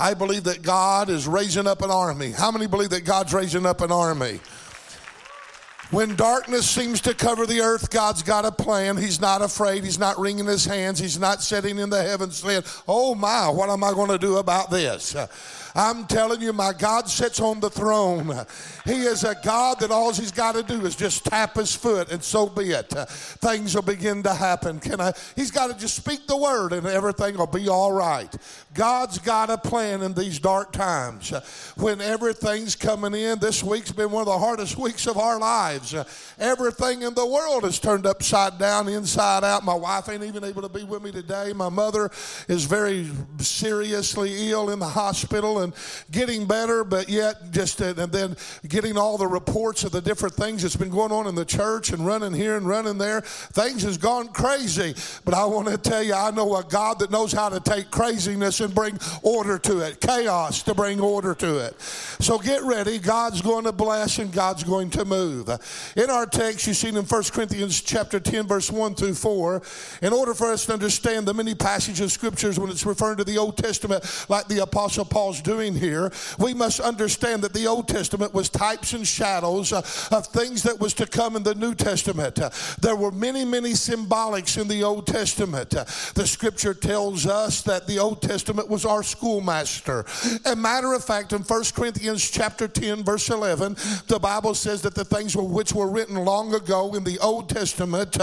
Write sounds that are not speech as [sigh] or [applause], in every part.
I believe that God is raising up an army. How many believe that God's raising up an army? When darkness seems to cover the earth, God's got a plan. He's not afraid. He's not wringing his hands. He's not sitting in the heavens saying, Oh my, what am I going to do about this? I'm telling you, my God sits on the throne. He is a God that all he's got to do is just tap his foot, and so be it. things will begin to happen. Can I? He's got to just speak the word, and everything will be all right. God's got a plan in these dark times. when everything's coming in, this week's been one of the hardest weeks of our lives. everything in the world is turned upside down, inside out. My wife ain't even able to be with me today. My mother is very seriously ill in the hospital and getting better, but yet just, uh, and then getting all the reports of the different things that's been going on in the church and running here and running there. Things has gone crazy. But I want to tell you, I know a God that knows how to take craziness and bring order to it, chaos to bring order to it. So get ready. God's going to bless and God's going to move. In our text, you see in 1 Corinthians chapter 10, verse 1 through 4, in order for us to understand the many passages of scriptures when it's referring to the Old Testament, like the Apostle Paul's doing here, we must understand that the Old Testament was types and shadows uh, of things that was to come in the New Testament. Uh, there were many, many symbolics in the Old Testament. Uh, the scripture tells us that the Old Testament was our schoolmaster. A matter of fact, in 1 Corinthians chapter 10, verse 11, the Bible says that the things which were written long ago in the Old Testament,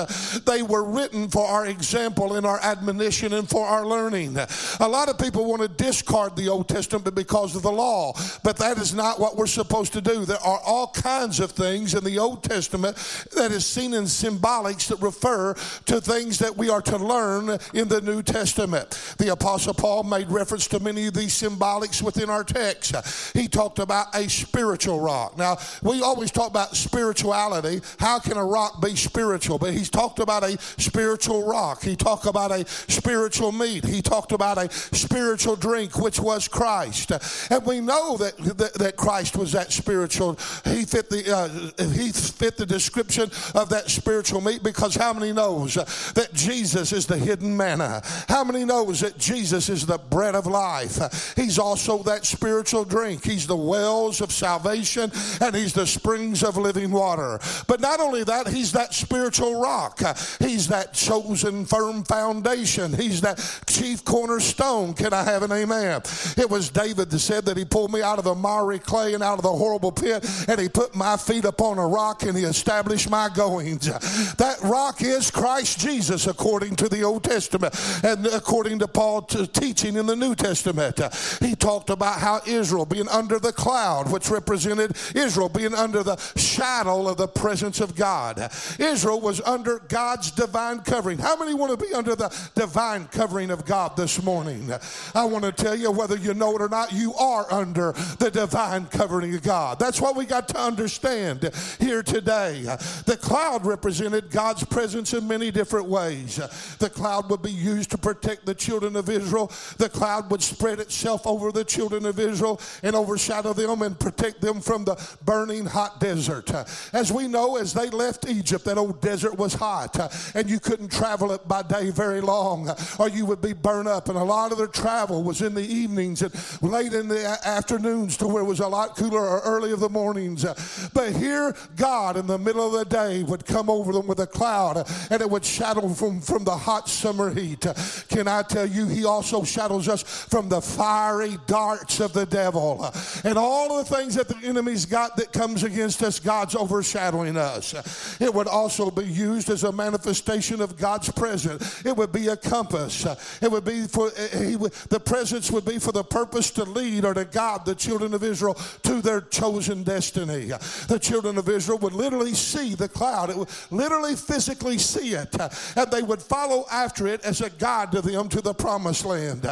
they were written for our example and our admonition and for our learning. A lot of people want to discard the Old Testament because of the law, but that is not what we're supposed to do. There are all kinds of things in the Old Testament that is seen in symbolics that refer to things that we are to learn in the New Testament. The Apostle Paul made reference to many of these symbolics within our text. He talked about a spiritual rock. Now, we always talk about spirituality. How can a rock be spiritual? But he's talked about a spiritual rock. He talked about a spiritual meat. He talked about a spiritual drink, which was Christ. And we know that, that, that Christ was that spiritual. He fit the uh, he fit the description of that spiritual meat because how many knows that Jesus is the hidden manna? How many knows that Jesus is the bread of life? He's also that spiritual drink. He's the wells of salvation and he's the springs of living water. But not only that, he's that spiritual rock. He's that chosen firm foundation. He's that chief cornerstone. Can I have an amen? It was David that said that he pulled me out of the miry clay and out of the horrible pit, and he put my feet upon a rock and he established my goings. That rock is Christ Jesus, according to the Old Testament and according to Paul's teaching in the New Testament. He talked about how Israel being under the cloud, which represented Israel being under the shadow of the presence of God. Israel was under God's divine covering. How many want to be under the divine covering of God this morning? I want to tell you, whether you know it or not, you are under the divine covering of God. That's what we got to understand here today. The cloud represented God's presence in many different ways. The cloud would be used to protect the children of Israel. The cloud would spread itself over the children of Israel and overshadow them and protect them from the burning hot desert. As we know, as they left Egypt, that old desert was hot and you couldn't travel it by day very long or you would be burned up. And a lot of their travel was in the evenings and late in the afternoons to where it was a lot cooler or early of the mornings. But here, God in the middle of the day would come over them with a cloud and it would shadow from, from the hot summer heat. Can I tell you, He also shadows us from the fiery darts of the devil and all of the things that the enemy's got that comes against us. God's overshadowing us. It would also be used as a manifestation of God's presence. It would be a compass. It would be for eh, eh, he would, the presence would be for the purpose to lead or to guide the children of Israel to their chosen destiny. The children of Israel would literally see the cloud. It would literally physically see it, and they would follow after it as a guide to them to the promised land.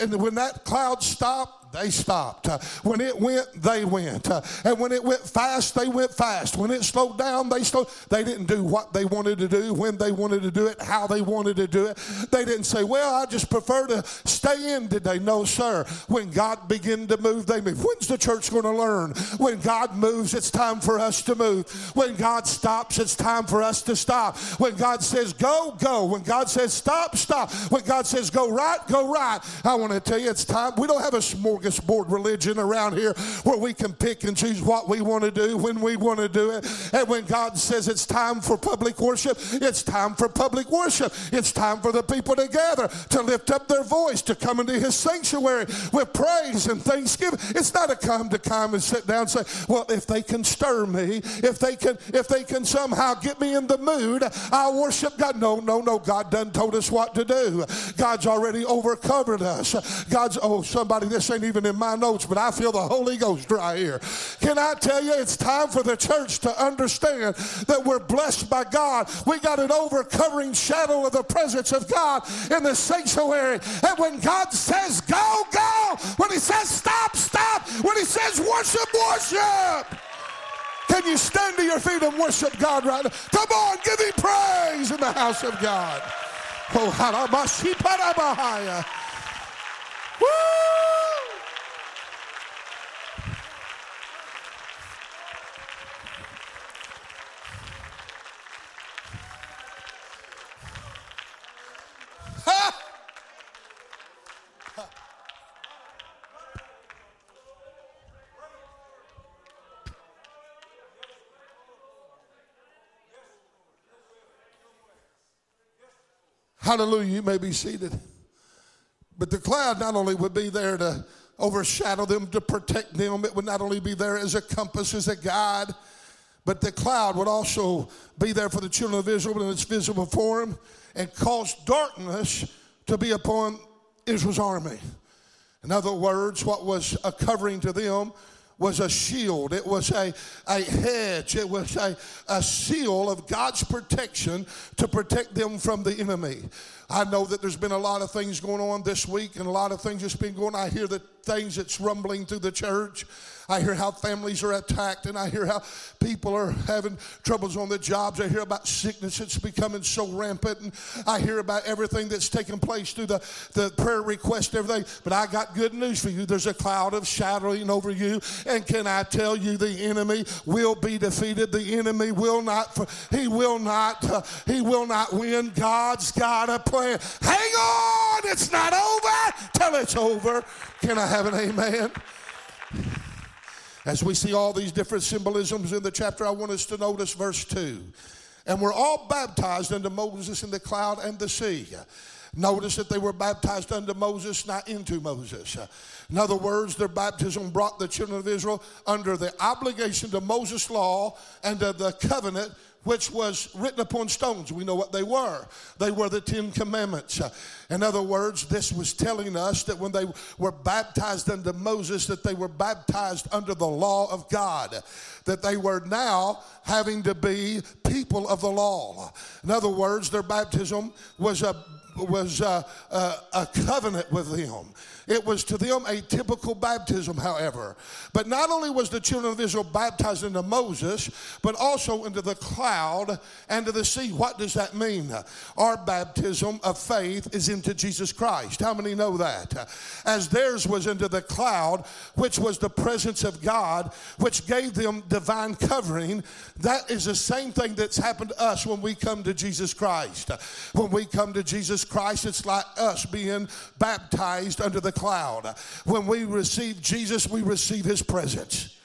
And when that cloud stopped, they stopped. Uh, when it went, they went. Uh, and when it went fast, they went fast. When it slowed down, they slowed. They didn't do what they wanted to do, when they wanted to do it, how they wanted to do it. They didn't say, well, I just prefer to stay in today. No, sir. When God began to move, they moved. When's the church going to learn? When God moves, it's time for us to move. When God stops, it's time for us to stop. When God says go, go. When God says stop, stop. When God says go right, go right. I want to tell you, it's time. We don't have a smorgasbord religion around here where we can pick and choose what we want to do when we want to do it. And when God says it's time for public worship, it's time for public worship. It's time for the people to gather, to lift up their voice, to come into His sanctuary with praise and thanksgiving. It's not a come to come and sit down and say, well, if they can stir me, if they can, if they can somehow get me in the mood, I'll worship God. No, no, no. God done told us what to do. God's already overcovered us. God's, oh, somebody, this ain't even in my notes, but I feel the Holy Ghost right here. Can I tell you, it's time for the church to understand that we're blessed by God. We got an overcovering shadow of the presence of God in the sanctuary. And when God says go, go. When He says stop, stop. When He says worship, worship. Can you stand to your feet and worship God right now? Come on, give Him praise in the house of God. Oh, Woo! Hallelujah. You may be seated. But the cloud not only would be there to overshadow them, to protect them, it would not only be there as a compass, as a guide, but the cloud would also be there for the children of Israel in its visible form and cause darkness to be upon Israel's army. In other words, what was a covering to them was a shield, it was a, a hedge, it was a, a seal of God's protection to protect them from the enemy. I know that there's been a lot of things going on this week and a lot of things that's been going on. I hear the things that's rumbling through the church. I hear how families are attacked, and I hear how people are having troubles on the jobs. I hear about sickness that's becoming so rampant, and I hear about everything that's taking place through the, the prayer request, everything. But I got good news for you. There's a cloud of shadowing over you, and can I tell you, the enemy will be defeated. The enemy will not. He will not. He will not win. God's got a Hang on, it's not over till it's over. Can I have an amen? As we see all these different symbolisms in the chapter, I want us to notice verse 2. And we're all baptized unto Moses in the cloud and the sea. Notice that they were baptized unto Moses, not into Moses. In other words, their baptism brought the children of Israel under the obligation to Moses' law and to the covenant which was written upon stones. We know what they were. They were the Ten Commandments. In other words, this was telling us that when they were baptized under Moses, that they were baptized under the law of God, that they were now having to be people of the law. In other words, their baptism was a was a, a, a covenant with them. It was to them a typical baptism, however. But not only was the children of Israel baptized into Moses, but also into the cloud and to the sea. What does that mean? Our baptism of faith is into Jesus Christ. How many know that? As theirs was into the cloud, which was the presence of God, which gave them divine covering, that is the same thing that's happened to us when we come to Jesus Christ. When we come to Jesus Christ, it's like us being baptized under the cloud. When we receive Jesus, we receive his presence.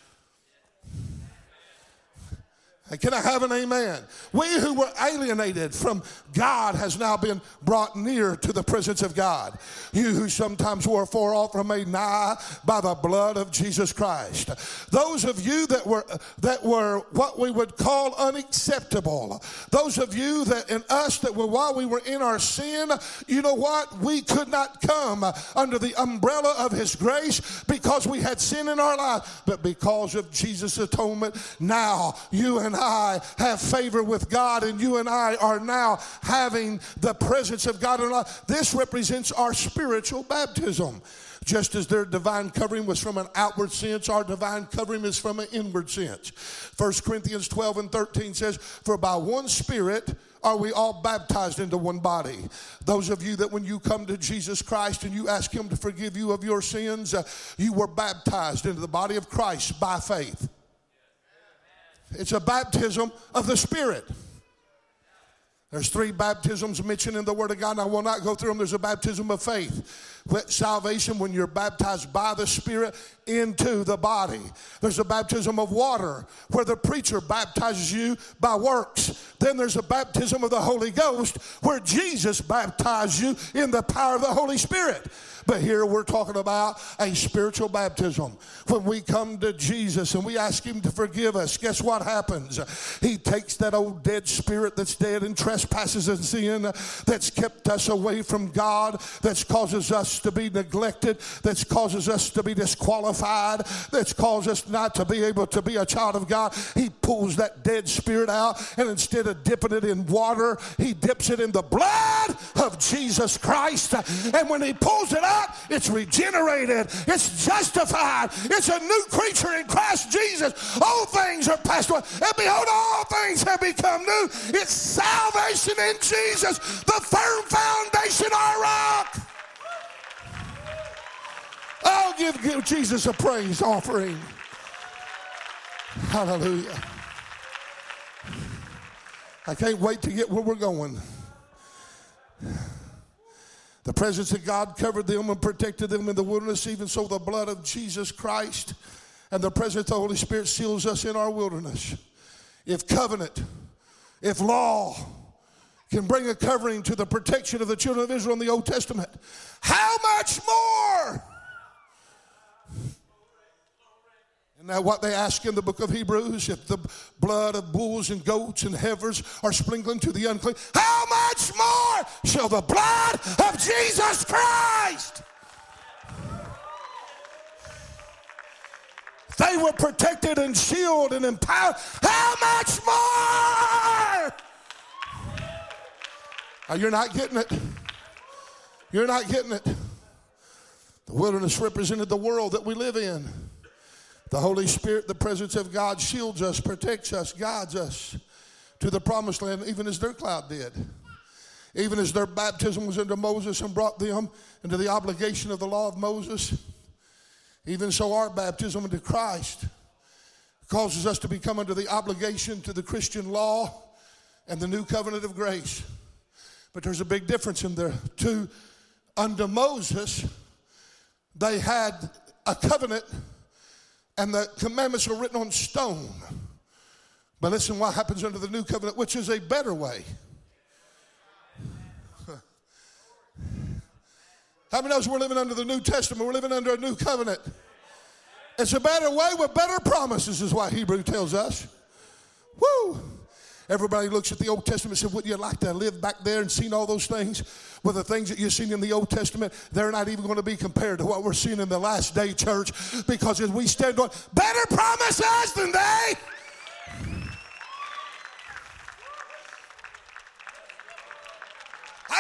Can I have an amen? We who were alienated from God has now been brought near to the presence of God. You who sometimes were far off are made nigh by the blood of Jesus Christ. Those of you that were that were what we would call unacceptable. Those of you that in us that were while we were in our sin, you know what? We could not come under the umbrella of his grace because we had sin in our life, but because of Jesus' atonement, now you and I have favor with God, and you and I are now having the presence of God in our life. This represents our spiritual baptism. Just as their divine covering was from an outward sense, our divine covering is from an inward sense. 1 Corinthians 12 and 13 says, For by one Spirit are we all baptized into one body. Those of you that when you come to Jesus Christ and you ask Him to forgive you of your sins, uh, you were baptized into the body of Christ by faith. It's a baptism of the Spirit. There's three baptisms mentioned in the Word of God, and I will not go through them. There's a baptism of faith, salvation when you're baptized by the Spirit into the body. There's a baptism of water where the preacher baptizes you by works. Then there's a baptism of the Holy Ghost where Jesus baptizes you in the power of the Holy Spirit. But here we're talking about a spiritual baptism. When we come to Jesus and we ask Him to forgive us, guess what happens? He takes that old dead spirit that's dead in trespasses and sin that's kept us away from God, that's causes us to be neglected, that's causes us to be disqualified, that's caused us not to be able to be a child of God. He pulls that dead spirit out and instead of dipping it in water, He dips it in the blood of Jesus Christ. And when He pulls it out, it's regenerated, it's justified, it's a new creature in Christ Jesus. Old things are passed away, and behold, all things have become new. It's salvation in Jesus, the firm foundation, our rock. Oh, give, give Jesus a praise offering. Hallelujah. I can't wait to get where we're going. The presence of God covered them and protected them in the wilderness, even so, the blood of Jesus Christ and the presence of the Holy Spirit seals us in our wilderness. If covenant, if law can bring a covering to the protection of the children of Israel in the Old Testament, how much more? Now, what they ask in the book of Hebrews, if the blood of bulls and goats and heifers are sprinkling to the unclean, how much more shall the blood of Jesus Christ? They were protected and shielded and empowered. How much more? Now, you're not getting it. You're not getting it. The wilderness represented the world that we live in. The Holy Spirit, the presence of God, shields us, protects us, guides us to the promised land, even as their cloud did. Even as their baptism was into Moses and brought them into the obligation of the law of Moses, even so our baptism into Christ causes us to become under the obligation to the Christian law and the new covenant of grace. But there's a big difference in the two. Under Moses, they had a covenant and the commandments are written on stone. But listen what happens under the new covenant, which is a better way. [laughs] How many knows we're living under the New Testament? We're living under a new covenant. It's a better way with better promises, is what Hebrew tells us. Woo! Everybody looks at the Old Testament and says, Wouldn't you like to live back there and seen all those things? Well, the things that you've seen in the Old Testament, they're not even going to be compared to what we're seeing in the last day church because as we stand on better promises than they.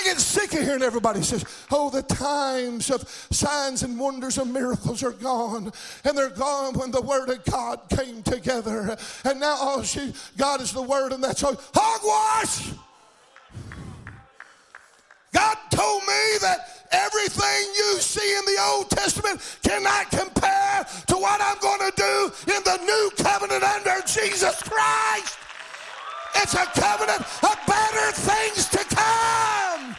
Get sick of hearing everybody says, oh, the times of signs and wonders and miracles are gone. And they're gone when the Word of God came together. And now oh, she, God is the Word, and that's all. Hogwash! God told me that everything you see in the Old Testament cannot compare to what I'm going to do in the new covenant under Jesus Christ. It's a covenant of better things to come.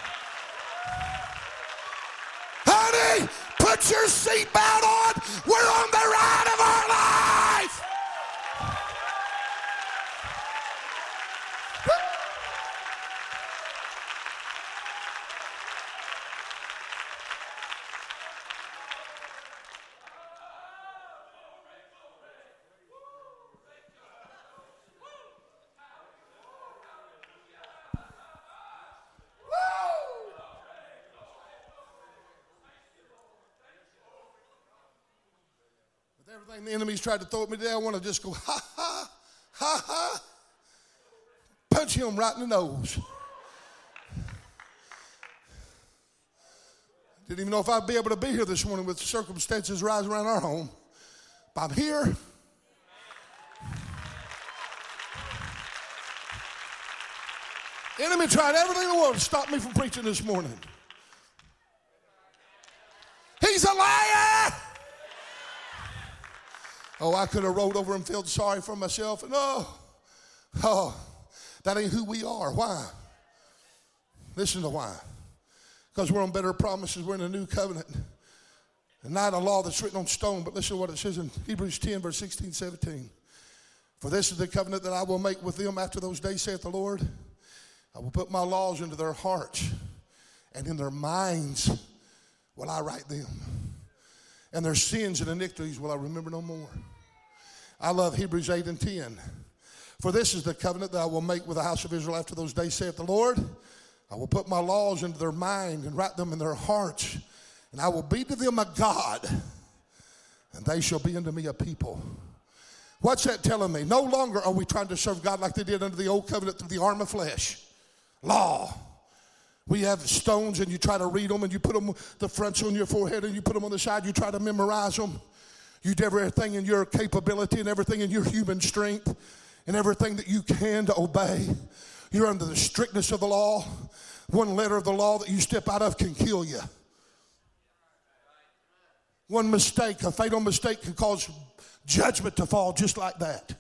Honey, put your seatbelt on. We're on the ride of our life. Everything the enemy's tried to throw at me today, I want to just go, ha ha, ha ha, punch him right in the nose. Didn't even know if I'd be able to be here this morning with circumstances rising around our home. But I'm here. Enemy tried everything in the world to stop me from preaching this morning. He's a liar. Oh, I could have rolled over and felt sorry for myself. No. oh, that ain't who we are. Why? Listen to why. Because we're on better promises. We're in a new covenant. And not a law that's written on stone, but listen to what it says in Hebrews 10, verse 16, 17. For this is the covenant that I will make with them after those days, saith the Lord. I will put my laws into their hearts, and in their minds will I write them. And their sins and iniquities will I remember no more. I love Hebrews 8 and 10. For this is the covenant that I will make with the house of Israel after those days, saith the Lord. I will put my laws into their mind and write them in their hearts, and I will be to them a God, and they shall be unto me a people. What's that telling me? No longer are we trying to serve God like they did under the old covenant through the arm of flesh. Law. We have stones and you try to read them and you put them the fronts on your forehead and you put them on the side, you try to memorize them. You do everything in your capability and everything in your human strength and everything that you can to obey. You're under the strictness of the law. One letter of the law that you step out of can kill you. One mistake, a fatal mistake, can cause judgment to fall just like that.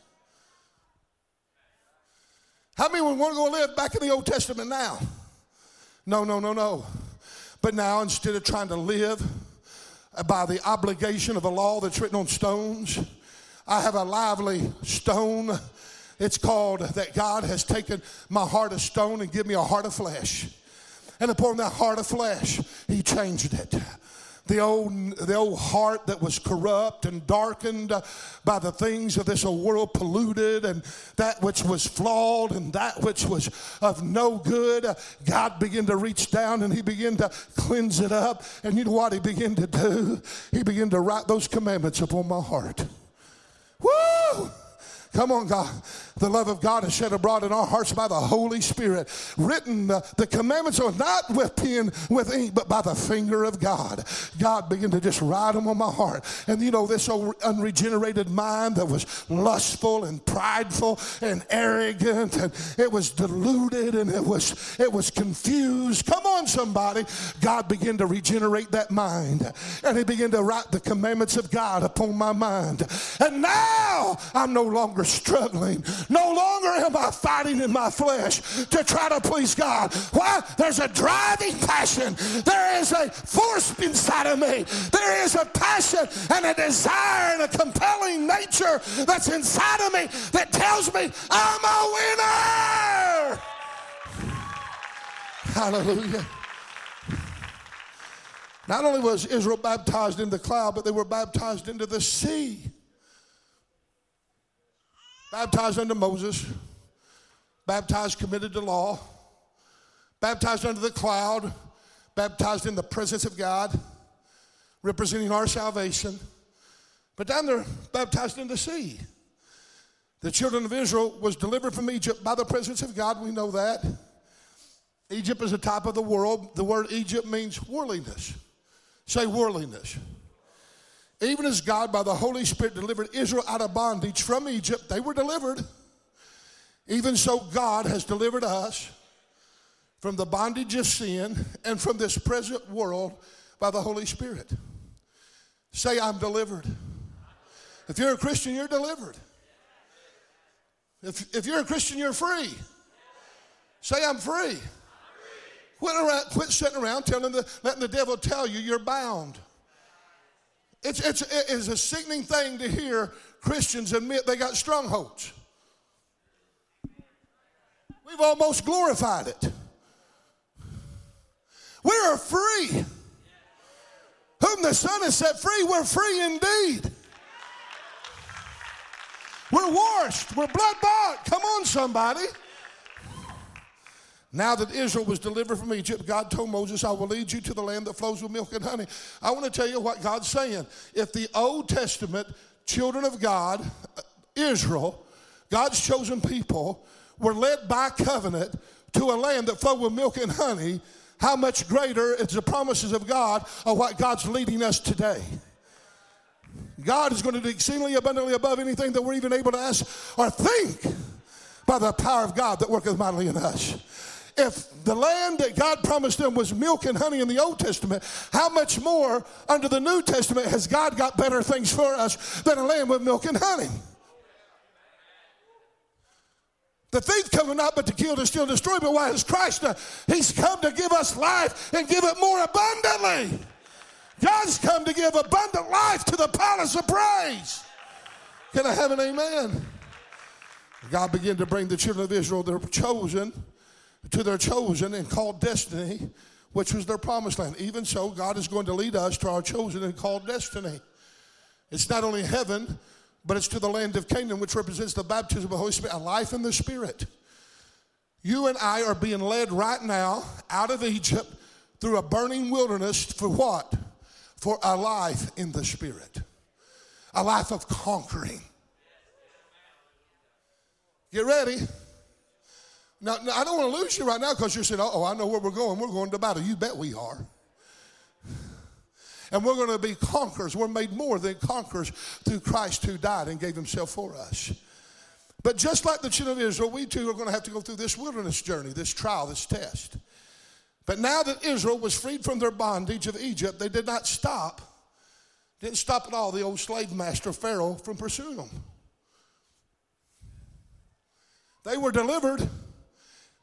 How many would want to go live back in the Old Testament now? No, no, no, no. But now, instead of trying to live by the obligation of a law that's written on stones, I have a lively stone it's called that God has taken my heart of stone and given me a heart of flesh. And upon that heart of flesh, He changed it the old, the old heart that was corrupt and darkened uh, by the things of this world, polluted, and that which was flawed and that which was of no good. Uh, God began to reach down and He began to cleanse it up. And you know what He began to do? He began to write those commandments upon my heart. Woo! Come on, God. The love of God is shed abroad in our hearts by the Holy Spirit. Written, uh, the commandments are not with pen, with ink, but by the finger of God. God began to just write them on my heart. And you know, this old unregenerated mind that was lustful and prideful and arrogant and it was deluded and it was it was confused. Come on, somebody. God began to regenerate that mind. And he began to write the commandments of God upon my mind. And now I'm no longer struggling no longer am I fighting in my flesh to try to please God. Why? There's a driving passion. There is a force inside of me. There is a passion and a desire and a compelling nature that's inside of me that tells me I'm a winner. Hallelujah. Not only was Israel baptized in the cloud, but they were baptized into the sea baptized under Moses, baptized committed to law, baptized under the cloud, baptized in the presence of God, representing our salvation. But down there, baptized in the sea. The children of Israel was delivered from Egypt by the presence of God. We know that. Egypt is the top of the world. The word Egypt means worldliness. Say worldliness. Even as God, by the Holy Spirit, delivered Israel out of bondage from Egypt, they were delivered. Even so, God has delivered us from the bondage of sin and from this present world by the Holy Spirit. Say, I'm delivered. If you're a Christian, you're delivered. If, if you're a Christian, you're free. Say, I'm free. Quit, around, quit sitting around telling the, letting the devil tell you you're bound. It's, it's, it's a sickening thing to hear Christians admit they got strongholds. We've almost glorified it. We are free. Whom the Son has set free, we're free indeed. We're washed. We're blood bought. Come on, somebody. Now that Israel was delivered from Egypt, God told Moses, I will lead you to the land that flows with milk and honey. I want to tell you what God's saying. If the Old Testament children of God, Israel, God's chosen people, were led by covenant to a land that flowed with milk and honey, how much greater is the promises of God of what God's leading us today. God is going to do exceedingly abundantly above anything that we're even able to ask or think by the power of God that worketh mightily in us. If the land that God promised them was milk and honey in the Old Testament, how much more under the New Testament has God got better things for us than a land with milk and honey? The thief coming not but to kill, to steal, destroy, but why is Christ? Uh, he's come to give us life and give it more abundantly. God's come to give abundant life to the palace of praise. Can I have an amen? God began to bring the children of Israel, their chosen, to their chosen and called destiny, which was their promised land. Even so, God is going to lead us to our chosen and called destiny. It's not only heaven, but it's to the land of Canaan, which represents the baptism of the Holy Spirit, a life in the Spirit. You and I are being led right now out of Egypt through a burning wilderness for what? For a life in the Spirit, a life of conquering. Get ready. Now, now I don't want to lose you right now because you're saying, oh, I know where we're going. We're going to battle. You bet we are. And we're going to be conquerors. We're made more than conquerors through Christ who died and gave himself for us. But just like the children of Israel, we too are going to have to go through this wilderness journey, this trial, this test. But now that Israel was freed from their bondage of Egypt, they did not stop, didn't stop at all the old slave master Pharaoh from pursuing them. They were delivered,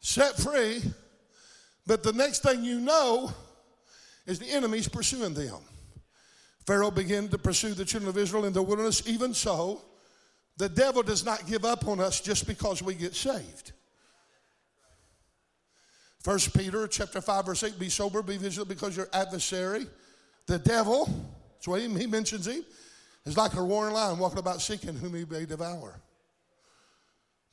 set free, but the next thing you know is the enemy's pursuing them. Pharaoh began to pursue the children of Israel in the wilderness. Even so, the devil does not give up on us just because we get saved. First Peter chapter 5, verse 8, be sober, be vigilant, because your adversary, the devil, that's what he, he mentions him, is like a roaring lion walking about seeking whom he may devour.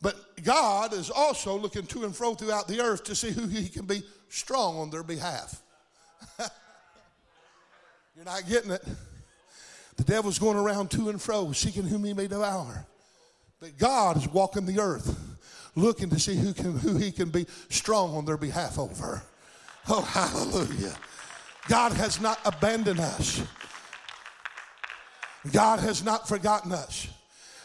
But God is also looking to and fro throughout the earth to see who he can be strong on their behalf. [laughs] You're not getting it. The devil's going around to and fro, seeking whom he may devour. But God is walking the earth, looking to see who, can, who he can be strong on their behalf over. Oh, hallelujah. God has not abandoned us. God has not forgotten us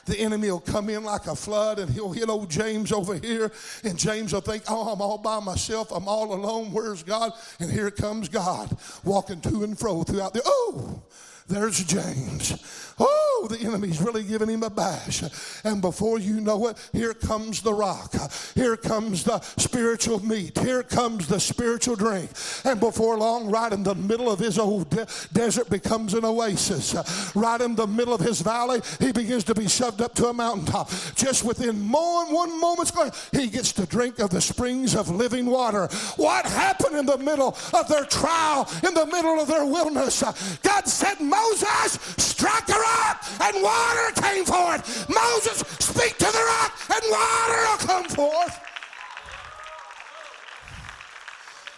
the enemy will come in like a flood and he'll hit old James over here. And James will think, oh, I'm all by myself. I'm all alone. Where's God? And here comes God walking to and fro throughout the, oh, there's James. Oh, the enemy's really giving him a bash. And before you know it, here comes the rock. Here comes the spiritual meat. Here comes the spiritual drink. And before long, right in the middle of his old de- desert becomes an oasis. Right in the middle of his valley, he begins to be shoved up to a mountaintop. Just within one moment's glance, he gets to drink of the springs of living water. What happened in the middle of their trial, in the middle of their wilderness? God said, Moses, struck the rock, and water came forth. Moses, speak to the rock, and water will come forth.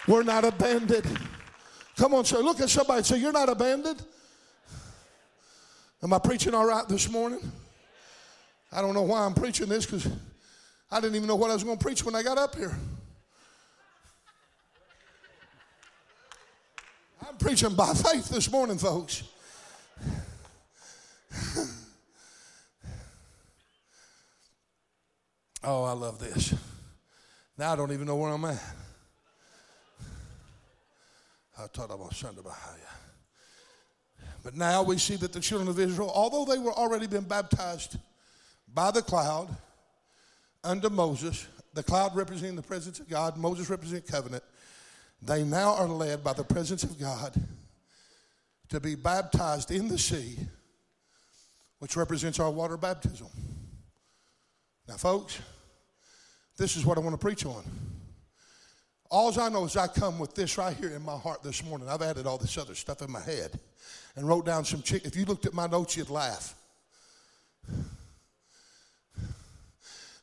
We're not abandoned. Come on, sir. Look at somebody say, You're not abandoned. Am I preaching all right this morning? I don't know why I'm preaching this because I didn't even know what I was going to preach when I got up here. I'm preaching by faith this morning, folks. [sighs] oh, I love this. Now I don't even know where I'm at. [sighs] I thought I was Sunday behind you. But now we see that the children of Israel, although they were already been baptized by the cloud under Moses, the cloud representing the presence of God, Moses representing covenant, they now are led by the presence of God to be baptized in the sea which represents our water baptism. Now, folks, this is what I want to preach on. All I know is I come with this right here in my heart this morning. I've added all this other stuff in my head and wrote down some chick. If you looked at my notes, you'd laugh.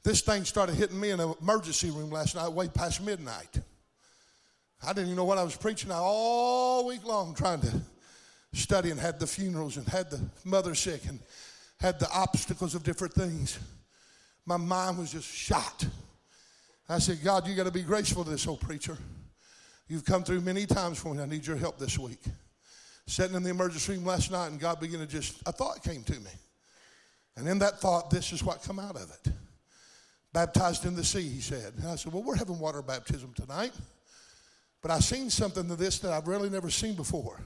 This thing started hitting me in an emergency room last night, way past midnight. I didn't even know what I was preaching I all week long, trying to study and had the funerals and had the mother sick and had the obstacles of different things. My mind was just shot. I said, God, you got to be graceful to this old preacher. You've come through many times for me. I need your help this week. Sitting in the emergency room last night, and God began to just, a thought came to me. And in that thought, this is what come out of it. Baptized in the sea, he said. And I said, Well, we're having water baptism tonight. But I've seen something to this that I've really never seen before.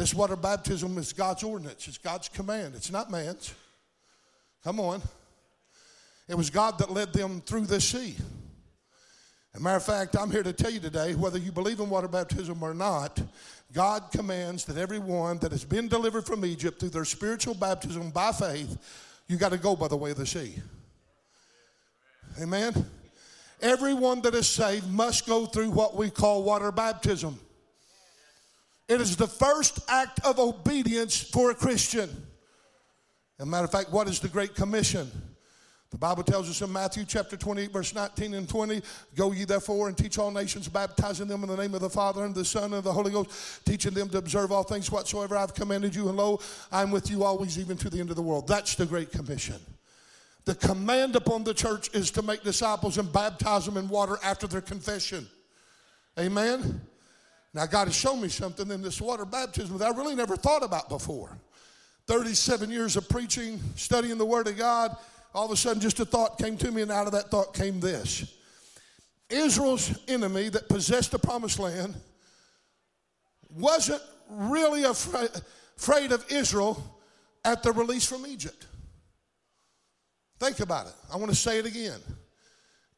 This water baptism is God's ordinance, it's God's command, it's not man's. Come on. It was God that led them through the sea. As a matter of fact, I'm here to tell you today whether you believe in water baptism or not, God commands that everyone that has been delivered from Egypt through their spiritual baptism by faith, you got to go by the way of the sea. Amen. Everyone that is saved must go through what we call water baptism. It is the first act of obedience for a Christian. As a matter of fact, what is the Great Commission? The Bible tells us in Matthew chapter 28, verse 19 and 20 Go ye therefore and teach all nations, baptizing them in the name of the Father and the Son and the Holy Ghost, teaching them to observe all things whatsoever I've commanded you. And lo, I'm with you always, even to the end of the world. That's the Great Commission. The command upon the church is to make disciples and baptize them in water after their confession. Amen? Now, God has shown me something in this water baptism that I really never thought about before. 37 years of preaching, studying the Word of God all of a sudden just a thought came to me, and out of that thought came this Israel's enemy that possessed the promised land wasn't really afraid, of Israel at the release from Egypt. Think about it. I want to say it again.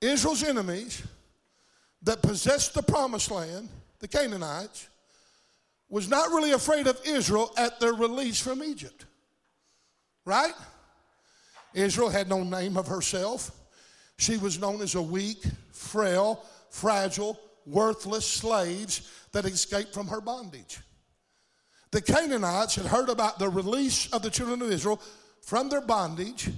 Israel's enemies that possessed the promised land, the Canaanites, was not really afraid of Israel at their release from Egypt. Right? Israel had no name of herself. She was known as a weak, frail, fragile, worthless slaves that escaped from her bondage. The Canaanites had heard about the release of the children of Israel from their bondage,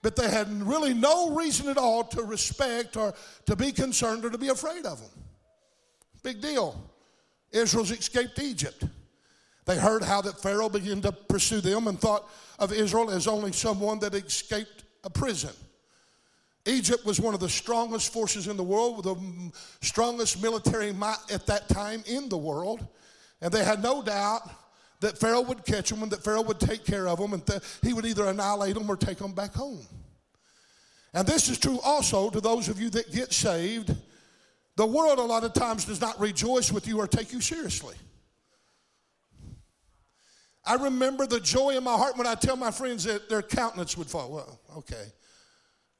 but they had really no reason at all to respect or to be concerned or to be afraid of them. Big deal. Israel's escaped Egypt. They heard how that Pharaoh began to pursue them and thought of Israel as only someone that escaped a prison. Egypt was one of the strongest forces in the world, the strongest military might at that time in the world. And they had no doubt that Pharaoh would catch them and that Pharaoh would take care of them and he would either annihilate them or take them back home. And this is true also to those of you that get saved. The world, a lot of times, does not rejoice with you or take you seriously. I remember the joy in my heart when I tell my friends that their countenance would fall. Well, okay.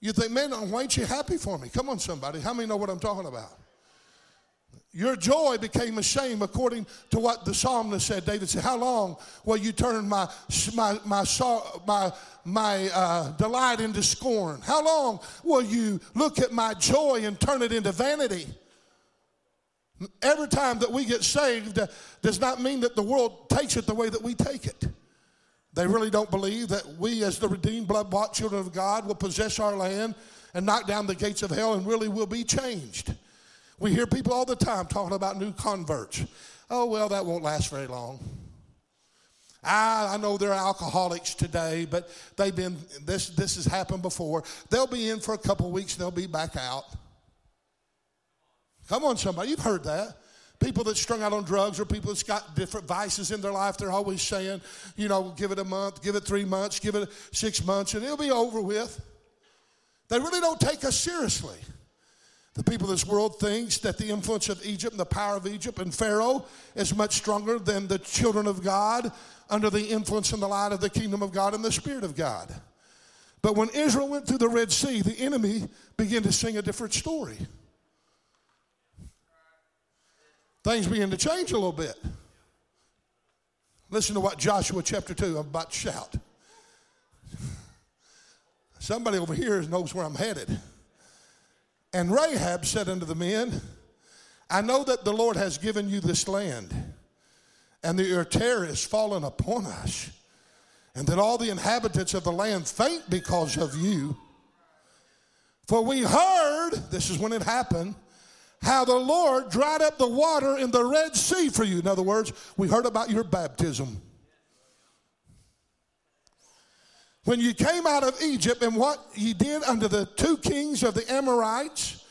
You think, man, why ain't you happy for me? Come on, somebody. How many know what I'm talking about? Your joy became a shame, according to what the psalmist said. David said, "How long will you turn my my my my, my uh, delight into scorn? How long will you look at my joy and turn it into vanity?" Every time that we get saved does not mean that the world takes it the way that we take it. They really don't believe that we, as the redeemed, blood bought children of God, will possess our land and knock down the gates of hell and really will be changed. We hear people all the time talking about new converts. Oh, well, that won't last very long. I, I know they're alcoholics today, but they've been, this, this has happened before. They'll be in for a couple weeks, they'll be back out. Come on, somebody. You've heard that. People that strung out on drugs or people that's got different vices in their life, they're always saying, you know, give it a month, give it three months, give it six months, and it'll be over with. They really don't take us seriously. The people of this world thinks that the influence of Egypt and the power of Egypt and Pharaoh is much stronger than the children of God under the influence and the light of the kingdom of God and the Spirit of God. But when Israel went through the Red Sea, the enemy began to sing a different story things begin to change a little bit. Listen to what Joshua chapter 2, I'm about to shout. Somebody over here knows where I'm headed. And Rahab said unto the men, I know that the Lord has given you this land, and that your terror is fallen upon us, and that all the inhabitants of the land faint because of you. For we heard, this is when it happened, how the Lord dried up the water in the Red Sea for you. In other words, we heard about your baptism. When you came out of Egypt and what ye did under the two kings of the Amorites,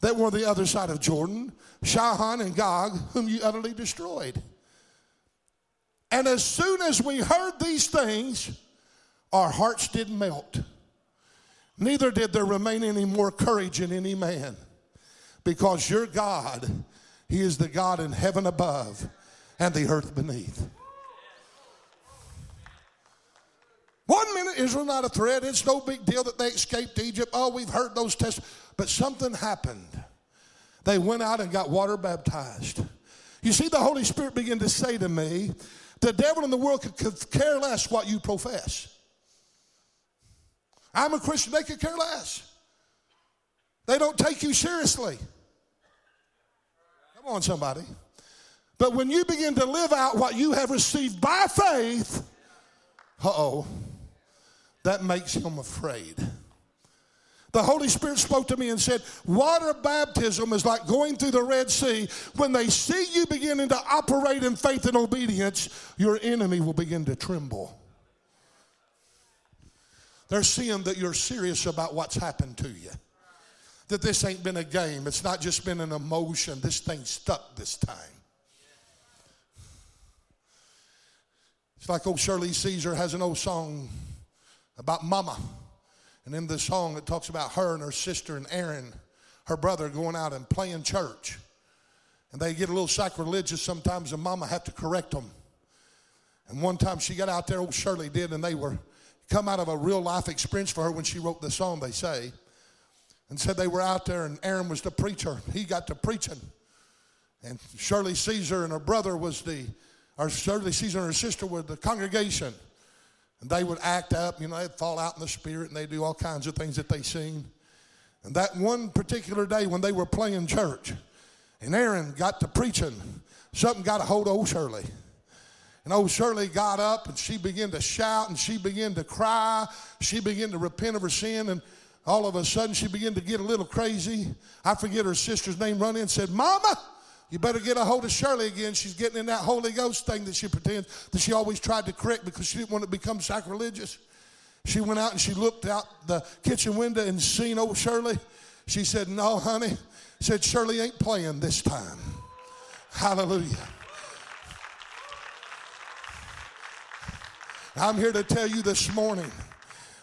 that were on the other side of Jordan, Sihon and Og, whom you utterly destroyed. And as soon as we heard these things, our hearts did melt. Neither did there remain any more courage in any man, because your God, He is the God in heaven above and the earth beneath. One minute Israel not a threat. It's no big deal that they escaped Egypt. Oh, we've heard those tests. But something happened. They went out and got water baptized. You see, the Holy Spirit began to say to me, the devil in the world could care less what you profess. I'm a Christian, they could care less. They don't take you seriously. Come on, somebody. But when you begin to live out what you have received by faith, uh oh, that makes him afraid. The Holy Spirit spoke to me and said, Water baptism is like going through the Red Sea. When they see you beginning to operate in faith and obedience, your enemy will begin to tremble. They're seeing that you're serious about what's happened to you. That this ain't been a game, it's not just been an emotion. This thing stuck this time. It's like old Shirley Caesar has an old song about mama. And in the song, it talks about her and her sister and Aaron, her brother, going out and playing church. And they get a little sacrilegious sometimes, and mama had to correct them. And one time she got out there, old Shirley did, and they were come out of a real life experience for her when she wrote the song, they say. And said they were out there, and Aaron was the preacher. He got to preaching. And Shirley Caesar and her brother was the, or Shirley Caesar and her sister were the congregation. And they would act up, you know, they'd fall out in the spirit and they do all kinds of things that they seen. And that one particular day when they were playing church, and Aaron got to preaching, something got a hold of old Shirley. And old Shirley got up and she began to shout and she began to cry. She began to repent of her sin. And all of a sudden she began to get a little crazy. I forget her sister's name, run in and said, Mama, you better get a hold of Shirley again. She's getting in that Holy Ghost thing that she pretends that she always tried to correct because she didn't want to become sacrilegious. She went out and she looked out the kitchen window and seen old Shirley. She said, No, honey. Said, Shirley ain't playing this time. Hallelujah. I'm here to tell you this morning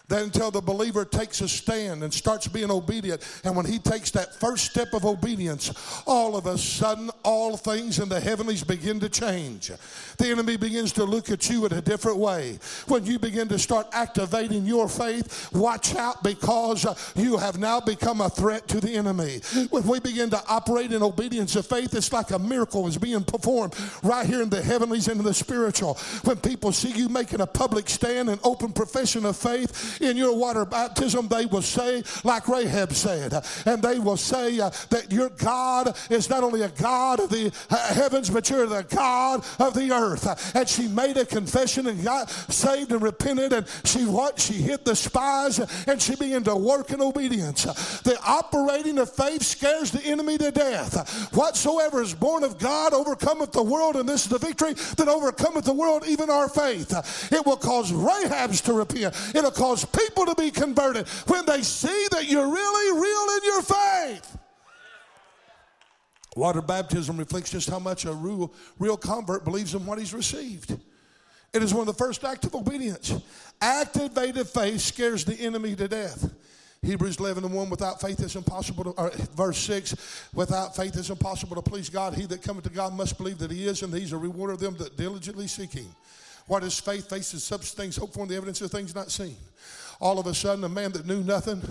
that until the believer takes a stand and starts being obedient, and when he takes that first step of obedience, all of a sudden, all things in the heavenlies begin to change. The enemy begins to look at you in a different way. When you begin to start activating your faith, watch out because you have now become a threat to the enemy. When we begin to operate in obedience of faith, it's like a miracle is being performed right here in the heavenlies and in the spiritual. When people see you making a public stand and open profession of faith, in your water baptism, they will say, like Rahab said, and they will say uh, that your God is not only a God of the uh, heavens, but you're the God of the earth. And she made a confession and got saved and repented, and she what? She hit the spies and she began to work in obedience. The operating of faith scares the enemy to death. Whatsoever is born of God overcometh the world, and this is the victory that overcometh the world, even our faith. It will cause Rahabs to repent. It'll cause people to be converted when they see that you're really real in your faith. Water baptism reflects just how much a real, real convert believes in what he's received. It is one of the first acts of obedience. Activated faith scares the enemy to death. Hebrews 11 and 1, without faith it's impossible to, or verse 6, without faith it's impossible to please God. He that cometh to God must believe that he is, and he's a rewarder of them that diligently seek him. What is faith? Faith is substance things hoped for, and the evidence of things not seen all of a sudden a man that knew nothing,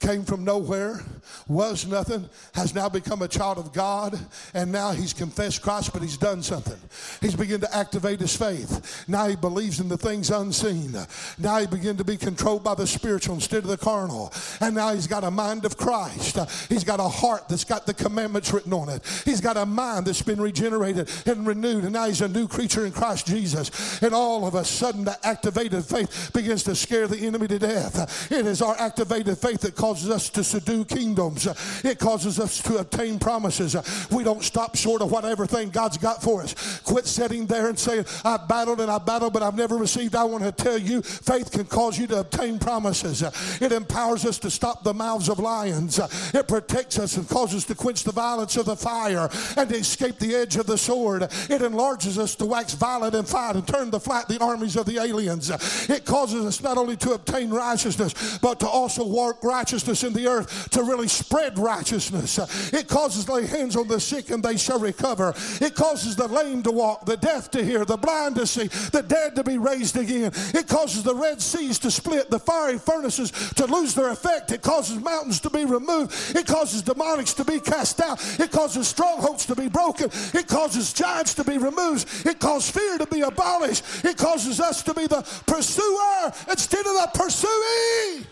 came from nowhere, was nothing, has now become a child of God, and now he's confessed Christ, but he's done something. He's begun to activate his faith. Now he believes in the things unseen. Now he began to be controlled by the spiritual instead of the carnal. And now he's got a mind of Christ. He's got a heart that's got the commandments written on it. He's got a mind that's been regenerated and renewed, and now he's a new creature in Christ Jesus. And all of a sudden, the activated faith begins to scare the enemy to death. It is our activated faith that causes us to subdue kingdoms. It causes us to obtain promises. We don't stop short of whatever thing God's got for us. Quit sitting there and saying, I battled and I battled, but I've never received. I want to tell you, faith can cause you to obtain promises. It empowers us to stop the mouths of lions. It protects us and causes us to quench the violence of the fire and to escape the edge of the sword. It enlarges us to wax violent and fight and turn to flight the armies of the aliens. It causes us not only to obtain righteousness, but to also work righteousness in the earth to really spread righteousness. It causes lay hands on the sick and they shall recover. It causes the lame to walk, the deaf to hear, the blind to see, the dead to be raised again. It causes the Red Seas to split, the fiery furnaces to lose their effect. It causes mountains to be removed. It causes demonics to be cast out. It causes strongholds to be broken. It causes giants to be removed. It causes fear to be abolished. It causes us to be the pursuer instead of the pursuee.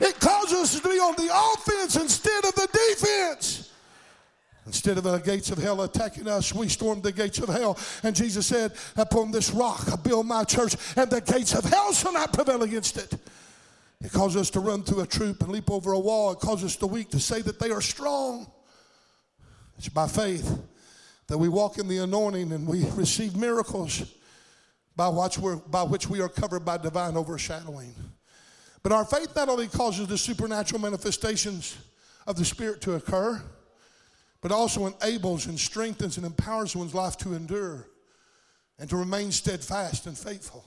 It causes us to be on the offense instead of the defense. Instead of the gates of hell attacking us, we stormed the gates of hell. And Jesus said, Upon this rock I build my church, and the gates of hell shall not prevail against it. It causes us to run through a troop and leap over a wall. It causes the weak to say that they are strong. It's by faith that we walk in the anointing and we receive miracles by which, by which we are covered by divine overshadowing. But our faith not only causes the supernatural manifestations of the Spirit to occur, but also enables and strengthens and empowers one's life to endure and to remain steadfast and faithful.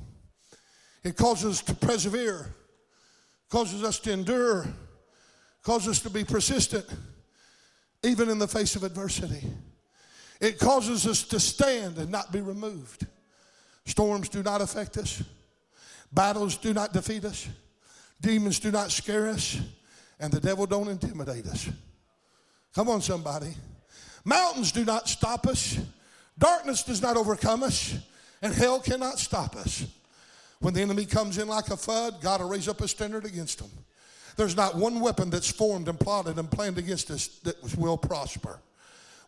It causes us to persevere, causes us to endure, causes us to be persistent, even in the face of adversity. It causes us to stand and not be removed. Storms do not affect us, battles do not defeat us, demons do not scare us, and the devil don't intimidate us. Come on, somebody. Mountains do not stop us, darkness does not overcome us, and hell cannot stop us. When the enemy comes in like a flood, God will raise up a standard against them. There's not one weapon that's formed and plotted and planned against us that will prosper.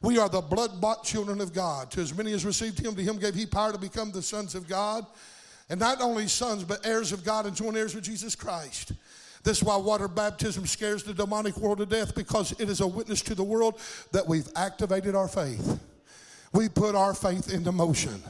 We are the blood bought children of God. To as many as received him, to him gave he power to become the sons of God. And not only sons, but heirs of God and joint heirs with Jesus Christ. This is why water baptism scares the demonic world to death because it is a witness to the world that we've activated our faith we put our faith into motion.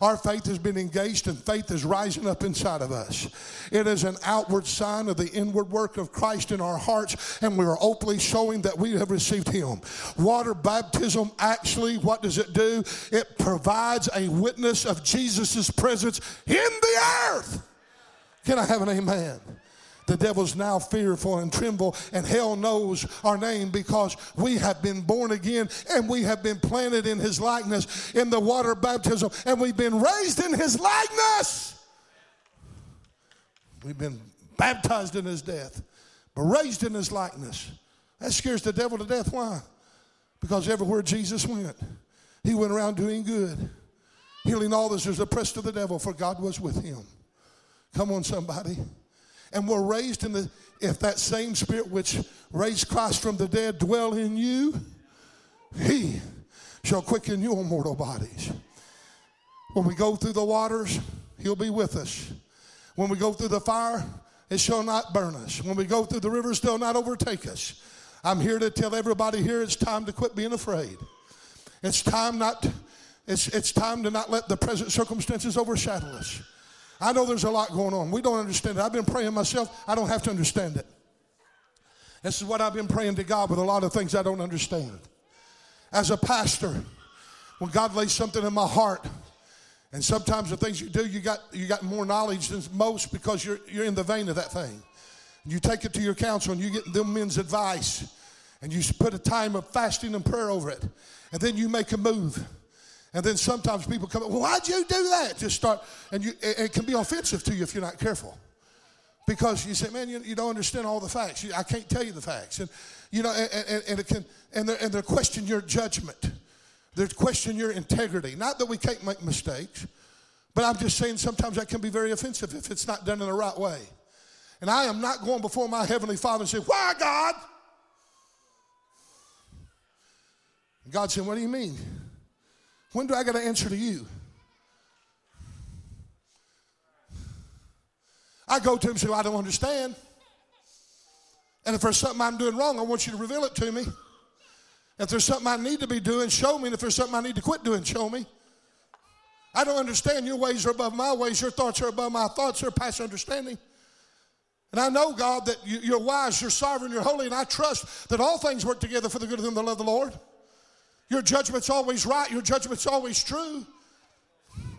Our faith has been engaged and faith is rising up inside of us. It is an outward sign of the inward work of Christ in our hearts, and we are openly showing that we have received Him. Water baptism actually, what does it do? It provides a witness of Jesus' presence in the earth. Can I have an amen? The devil's now fearful and tremble, and hell knows our name because we have been born again and we have been planted in his likeness in the water baptism, and we've been raised in his likeness. We've been baptized in his death, but raised in his likeness. That scares the devil to death. Why? Because everywhere Jesus went, he went around doing good, healing all those who was oppressed of the devil, for God was with him. Come on, somebody and were raised in the, if that same spirit which raised Christ from the dead dwell in you, he shall quicken your mortal bodies. When we go through the waters, he'll be with us. When we go through the fire, it shall not burn us. When we go through the rivers, they'll not overtake us. I'm here to tell everybody here it's time to quit being afraid. It's time not it's, it's time to not let the present circumstances overshadow us. I know there's a lot going on. We don't understand it. I've been praying myself. I don't have to understand it. This is what I've been praying to God with a lot of things I don't understand. As a pastor, when God lays something in my heart, and sometimes the things you do, you got, you got more knowledge than most because you're, you're in the vein of that thing. You take it to your counsel and you get them men's advice, and you put a time of fasting and prayer over it, and then you make a move. And then sometimes people come, well, why'd you do that? Just start, and you, it can be offensive to you if you're not careful. Because you say, man, you, you don't understand all the facts. I can't tell you the facts. And, you know, and, and, and it can, and they're, and they're question your judgment. They're question your integrity. Not that we can't make mistakes, but I'm just saying sometimes that can be very offensive if it's not done in the right way. And I am not going before my Heavenly Father and say, why, God? God said, what do you mean? When do I got to answer to you? I go to him and say, well, I don't understand. And if there's something I'm doing wrong, I want you to reveal it to me. If there's something I need to be doing, show me. And if there's something I need to quit doing, show me. I don't understand. Your ways are above my ways. Your thoughts are above my thoughts. They're past understanding. And I know, God, that you're wise, you're sovereign, you're holy, and I trust that all things work together for the good of them that love the Lord. Your judgment's always right, your judgment's always true.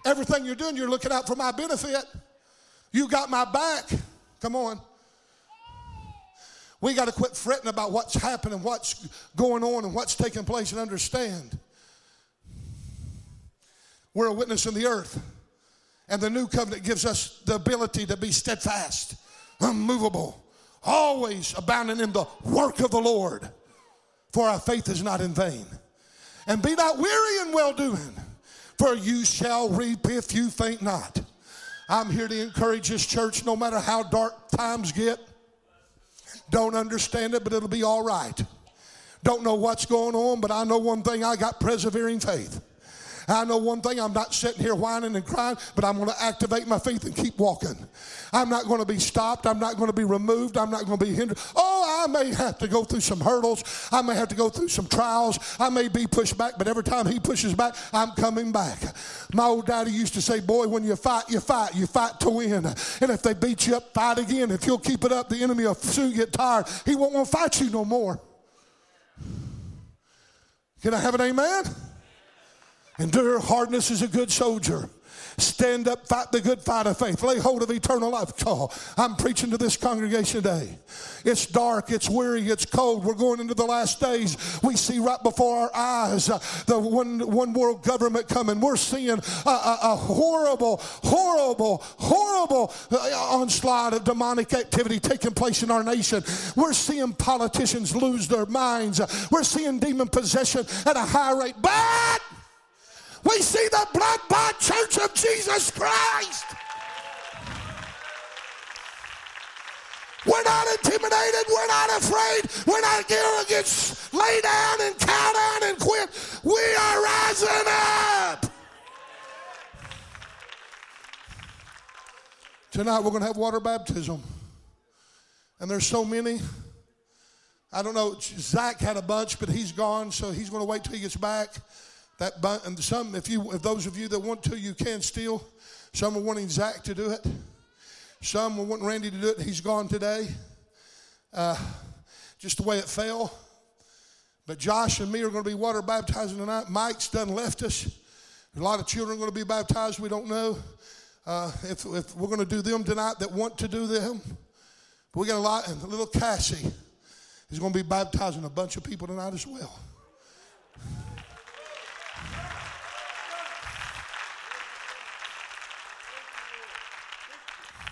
Everything you're doing, you're looking out for my benefit. You got my back. Come on. We got to quit fretting about what's happening, what's going on, and what's taking place and understand. We're a witness in the earth. And the new covenant gives us the ability to be steadfast, unmovable, always abounding in the work of the Lord. For our faith is not in vain. And be not weary in well doing, for you shall reap if you faint not. I'm here to encourage this church no matter how dark times get. Don't understand it, but it'll be all right. Don't know what's going on, but I know one thing I got persevering faith. I know one thing I'm not sitting here whining and crying, but I'm going to activate my faith and keep walking. I'm not going to be stopped. I'm not going to be removed. I'm not going to be hindered. Oh, I may have to go through some hurdles. I may have to go through some trials. I may be pushed back, but every time he pushes back, I'm coming back. My old daddy used to say, Boy, when you fight, you fight. You fight to win. And if they beat you up, fight again. If you'll keep it up, the enemy will soon get tired. He won't want to fight you no more. Can I have an amen? Endure hardness as a good soldier. Stand up, fight the good fight of faith. Lay hold of eternal life. Oh, I'm preaching to this congregation today. It's dark, it's weary, it's cold. We're going into the last days. We see right before our eyes uh, the one, one world government coming. We're seeing a, a, a horrible, horrible, horrible uh, onslaught of demonic activity taking place in our nation. We're seeing politicians lose their minds. We're seeing demon possession at a high rate. But we see the blood bought church of Jesus Christ. We're not intimidated. We're not afraid. We're not going to get lay down and cow down and quit. We are rising up. Tonight we're going to have water baptism. And there's so many. I don't know. Zach had a bunch, but he's gone, so he's going to wait till he gets back. That and some, if you, if those of you that want to, you can still. Some are wanting Zach to do it. Some are wanting Randy to do it. He's gone today. Uh, just the way it fell. But Josh and me are going to be water baptizing tonight. Mike's done left us. A lot of children are going to be baptized. We don't know uh, if, if we're going to do them tonight that want to do them. But we got a lot, and little Cassie is going to be baptizing a bunch of people tonight as well.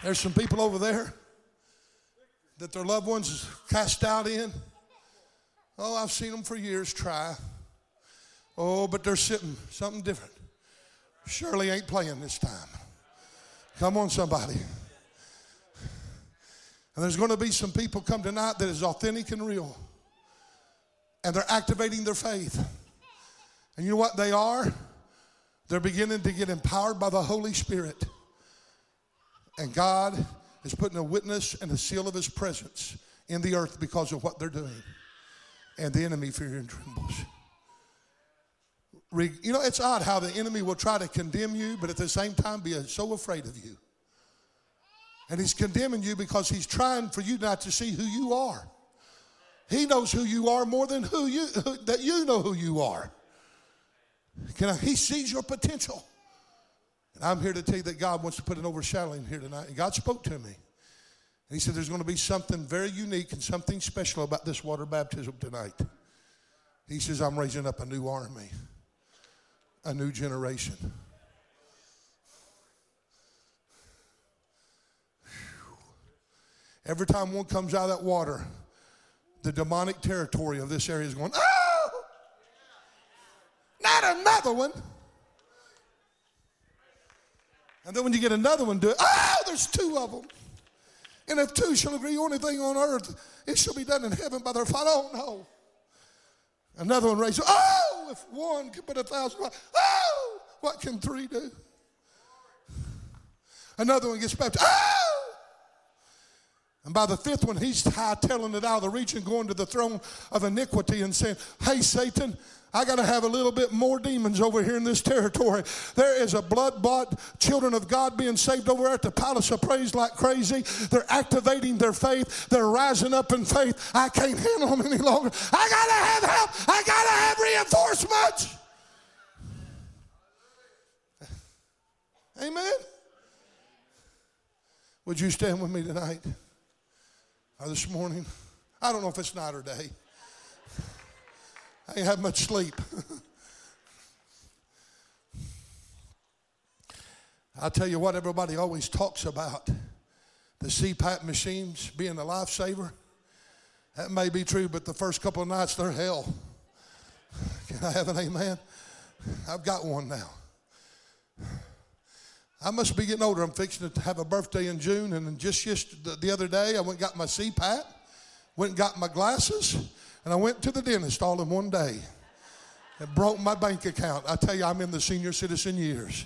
There's some people over there that their loved ones cast out in. Oh, I've seen them for years try. Oh, but they're sitting something different. Shirley ain't playing this time. Come on, somebody. And there's going to be some people come tonight that is authentic and real. And they're activating their faith. And you know what they are? They're beginning to get empowered by the Holy Spirit. And God is putting a witness and a seal of his presence in the earth because of what they're doing. And the enemy fears and trembles. You know, it's odd how the enemy will try to condemn you, but at the same time be so afraid of you. And he's condemning you because he's trying for you not to see who you are. He knows who you are more than who you that you know who you are. I, he sees your potential. And I'm here to tell you that God wants to put an overshadowing here tonight. And God spoke to me. And He said, There's going to be something very unique and something special about this water baptism tonight. He says, I'm raising up a new army, a new generation. Every time one comes out of that water, the demonic territory of this area is going, oh, not another one. And then when you get another one, do it. Oh, there's two of them. And if two shall agree on anything on earth, it shall be done in heaven by their Father. Oh, no. Another one raises, oh, if one can put a thousand, oh, what can three do? Another one gets baptized, oh. And by the fifth one, he's hightailing it out of the region, going to the throne of iniquity and saying, Hey, Satan, I got to have a little bit more demons over here in this territory. There is a blood bought children of God being saved over at the palace of praise like crazy. They're activating their faith, they're rising up in faith. I can't handle them any longer. I got to have help, I got to have reinforcements. Amen. Would you stand with me tonight this morning? I don't know if it's night or day. I ain't had much sleep. [laughs] I'll tell you what, everybody always talks about the CPAP machines being a lifesaver. That may be true, but the first couple of nights they're hell. [laughs] Can I have an amen? I've got one now. I must be getting older. I'm fixing to have a birthday in June, and just yesterday, the other day, I went and got my CPAP, went and got my glasses, and I went to the dentist all in one day. It broke my bank account. I tell you, I'm in the senior citizen years.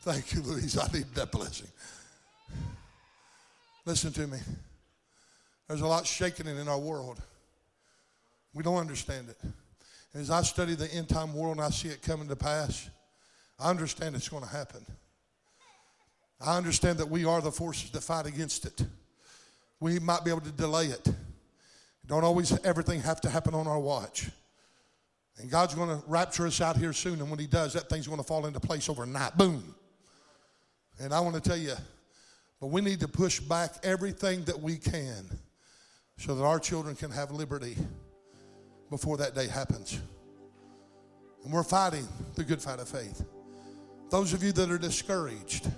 Thank you, Louise. I need that blessing. Listen to me. There's a lot shaking in our world. We don't understand it. And as I study the end time world and I see it coming to pass, I understand it's going to happen. I understand that we are the forces that fight against it. We might be able to delay it. Don't always everything have to happen on our watch. And God's going to rapture us out here soon, and when He does, that thing's going to fall into place overnight. Boom. And I want to tell you, but we need to push back everything that we can so that our children can have liberty before that day happens. And we're fighting the good fight of faith. Those of you that are discouraged,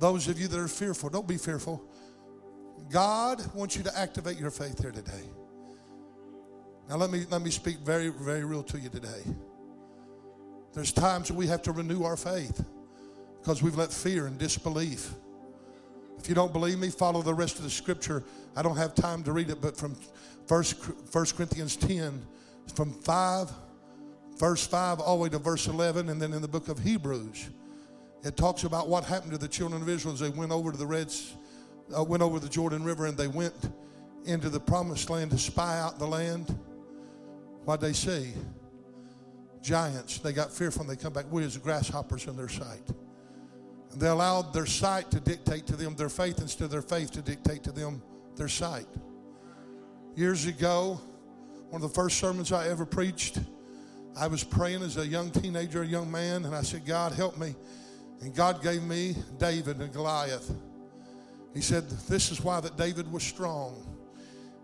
those of you that are fearful, don't be fearful. God wants you to activate your faith here today. Now let me let me speak very very real to you today. There's times we have to renew our faith because we've let fear and disbelief. If you don't believe me, follow the rest of the scripture. I don't have time to read it, but from First, 1 Corinthians 10, from 5, verse 5, all the way to verse 11, and then in the book of Hebrews, it talks about what happened to the children of Israel as they went over to the Reds, uh, went over the Jordan River, and they went into the promised land to spy out the land. What they see? Giants. They got fearful and they come back. We as grasshoppers in their sight. And they allowed their sight to dictate to them their faith instead of their faith to dictate to them their sight years ago, one of the first sermons I ever preached, I was praying as a young teenager, a young man, and I said, God, help me. And God gave me David and Goliath. He said, This is why that David was strong.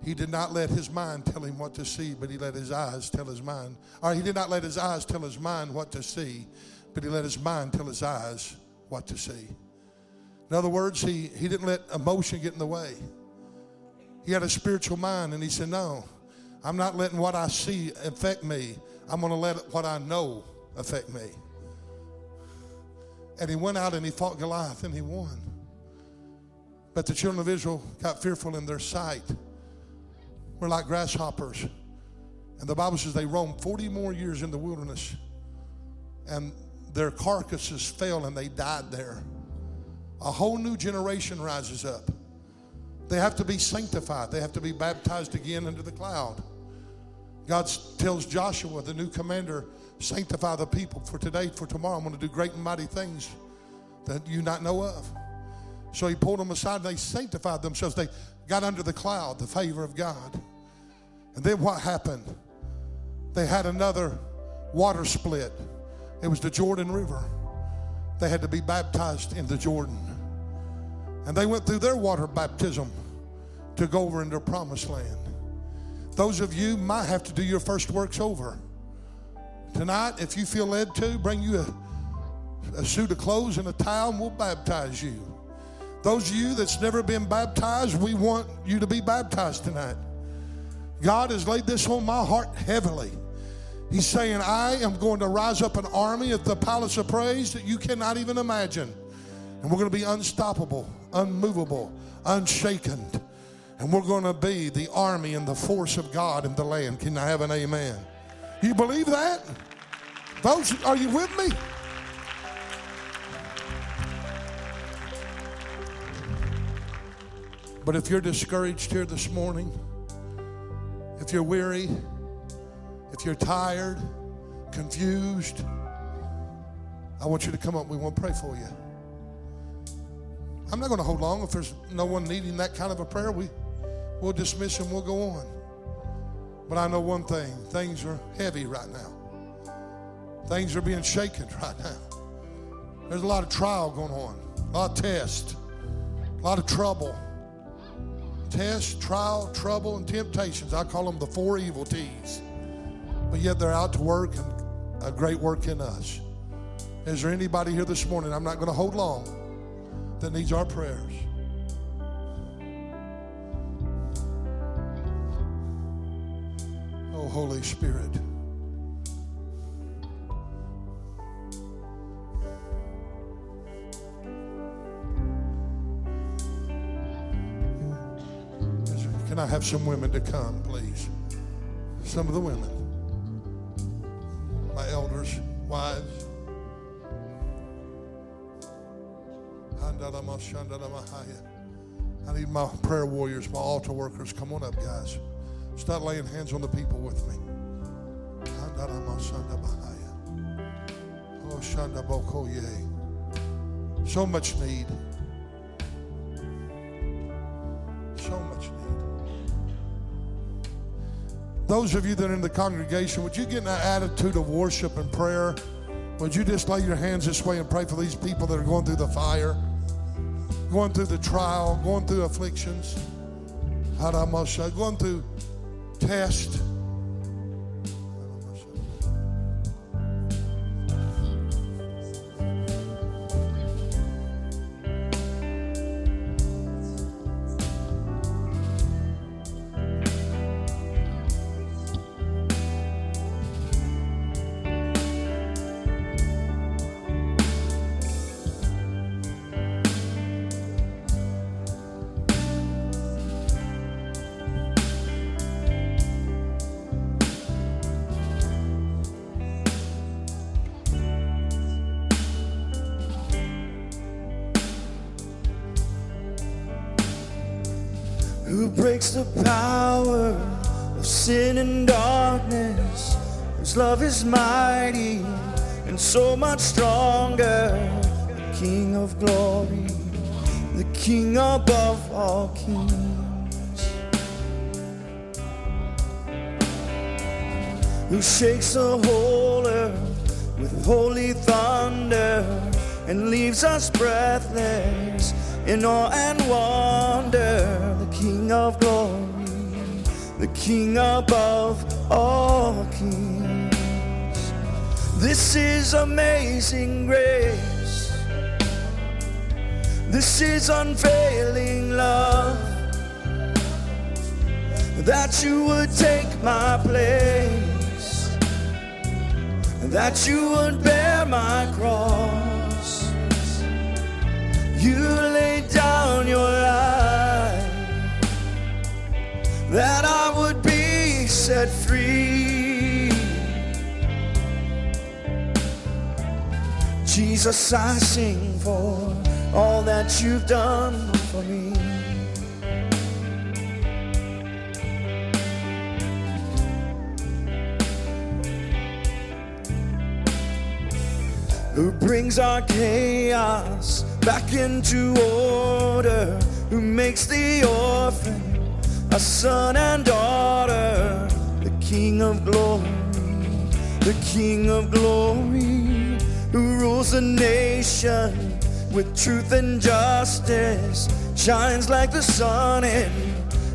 He did not let his mind tell him what to see, but he let his eyes tell his mind. Or he did not let his eyes tell his mind what to see, but he let his mind tell his eyes what to see. In other words, he, he didn't let emotion get in the way. He had a spiritual mind, and he said, No, I'm not letting what I see affect me. I'm going to let what I know affect me. And he went out and he fought Goliath and he won. But the children of Israel got fearful in their sight. We're like grasshoppers. And the Bible says they roamed 40 more years in the wilderness. And their carcasses fell and they died there. A whole new generation rises up. They have to be sanctified. They have to be baptized again into the cloud. God tells Joshua, the new commander, sanctify the people for today, for tomorrow. I'm going to do great and mighty things that you not know of. So he pulled them aside and they sanctified themselves. They got under the cloud, the favor of God. And then what happened? They had another water split. It was the Jordan River. They had to be baptized in the Jordan. And they went through their water baptism to go over into promised land. Those of you might have to do your first works over. Tonight, if you feel led to, bring you a, a suit of clothes and a towel, and we'll baptize you. Those of you that's never been baptized, we want you to be baptized tonight. God has laid this on my heart heavily. He's saying, I am going to rise up an army at the palace of praise that you cannot even imagine. And we're going to be unstoppable, unmovable, unshaken. And we're going to be the army and the force of God in the land. Can I have an amen? You believe that? Folks, are you with me? But if you're discouraged here this morning, if you're weary, if you're tired, confused, I want you to come up. We want to pray for you. I'm not going to hold long. If there's no one needing that kind of a prayer, we, we'll dismiss and we'll go on. But I know one thing things are heavy right now, things are being shaken [laughs] right now. There's a lot of trial going on, a lot of test, a lot of trouble. Test, trial, trouble, and temptations. I call them the four evil T's. But yet they're out to work and a great work in us. Is there anybody here this morning? I'm not going to hold long that needs our prayers. Oh, Holy Spirit. Can I have some women to come, please? Some of the women, my elders, wives. I need my prayer warriors, my altar workers. Come on up, guys. Start laying hands on the people with me. Oh, so much need. So much need. Those of you that are in the congregation, would you get in an attitude of worship and prayer? Would you just lay your hands this way and pray for these people that are going through the fire? Going through the trial, going through afflictions, going through test. Much stronger, the King of glory, the King above all kings, who shakes the whole earth with holy thunder and leaves us breathless in awe and wonder. The King of glory, the King above This is amazing grace. This is unfailing love. That you would take my place. That you would bear my cross. You laid down your life that I would be set free. Jesus, I sing for all that you've done for me. Who brings our chaos back into order? Who makes the orphan a son and daughter, the King of glory, the King of glory, who rules a nation with truth and justice, shines like the sun in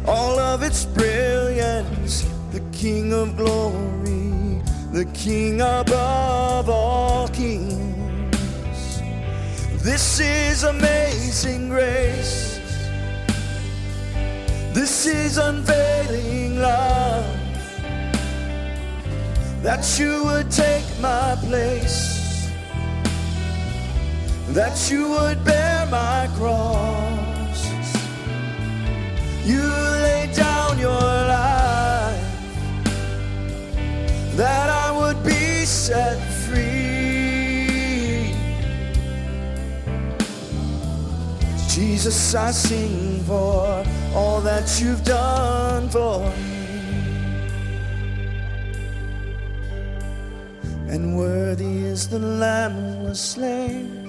all of its brilliance, the King of glory, the King above all kings. This is amazing grace. This is unveiling love. That you would take my place. That you would bear my cross. You laid down your life. That I would be set free. Jesus, I sing for all that you've done for me. And worthy is the Lamb who was slain.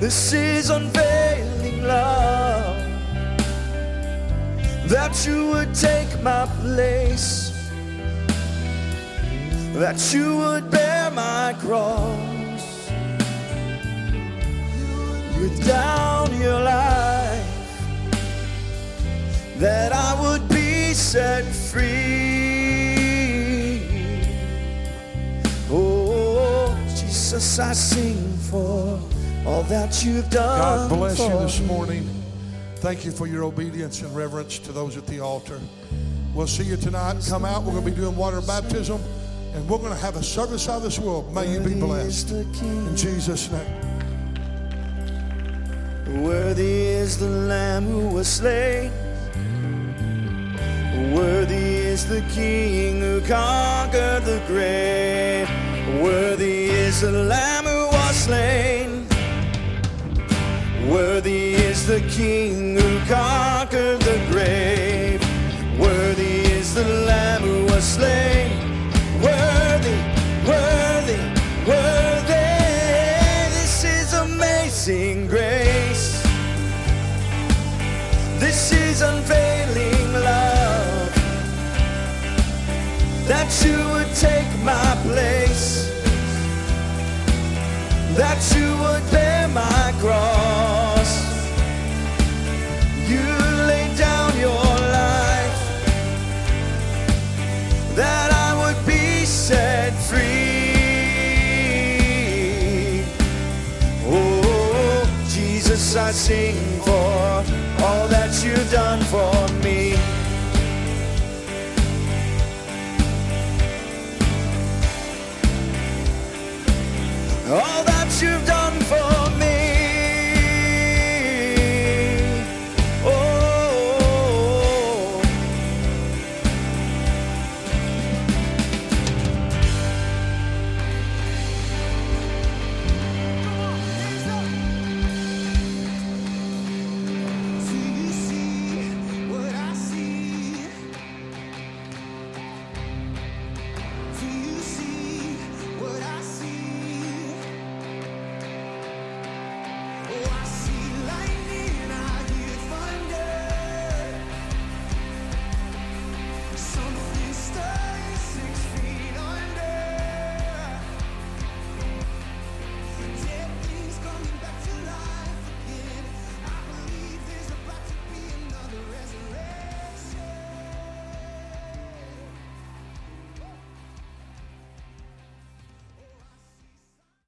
This is unfailing love. That you would take my place. That you would bear my cross. With down your life. That I would be set free. Oh, Jesus, I sing for all that you've done. God bless you this morning. Thank you for your obedience and reverence to those at the altar. We'll see you tonight. Come out. We're going to be doing water baptism, and we're going to have a service out of this world. May you be blessed. In Jesus' name. Worthy is the Lamb who was slain. Worthy is the King who conquered the grave. Worthy is the Lamb who was slain. Worthy is the King who conquered the grave. Worthy is the Lamb who was slain. Sing for all that you've done for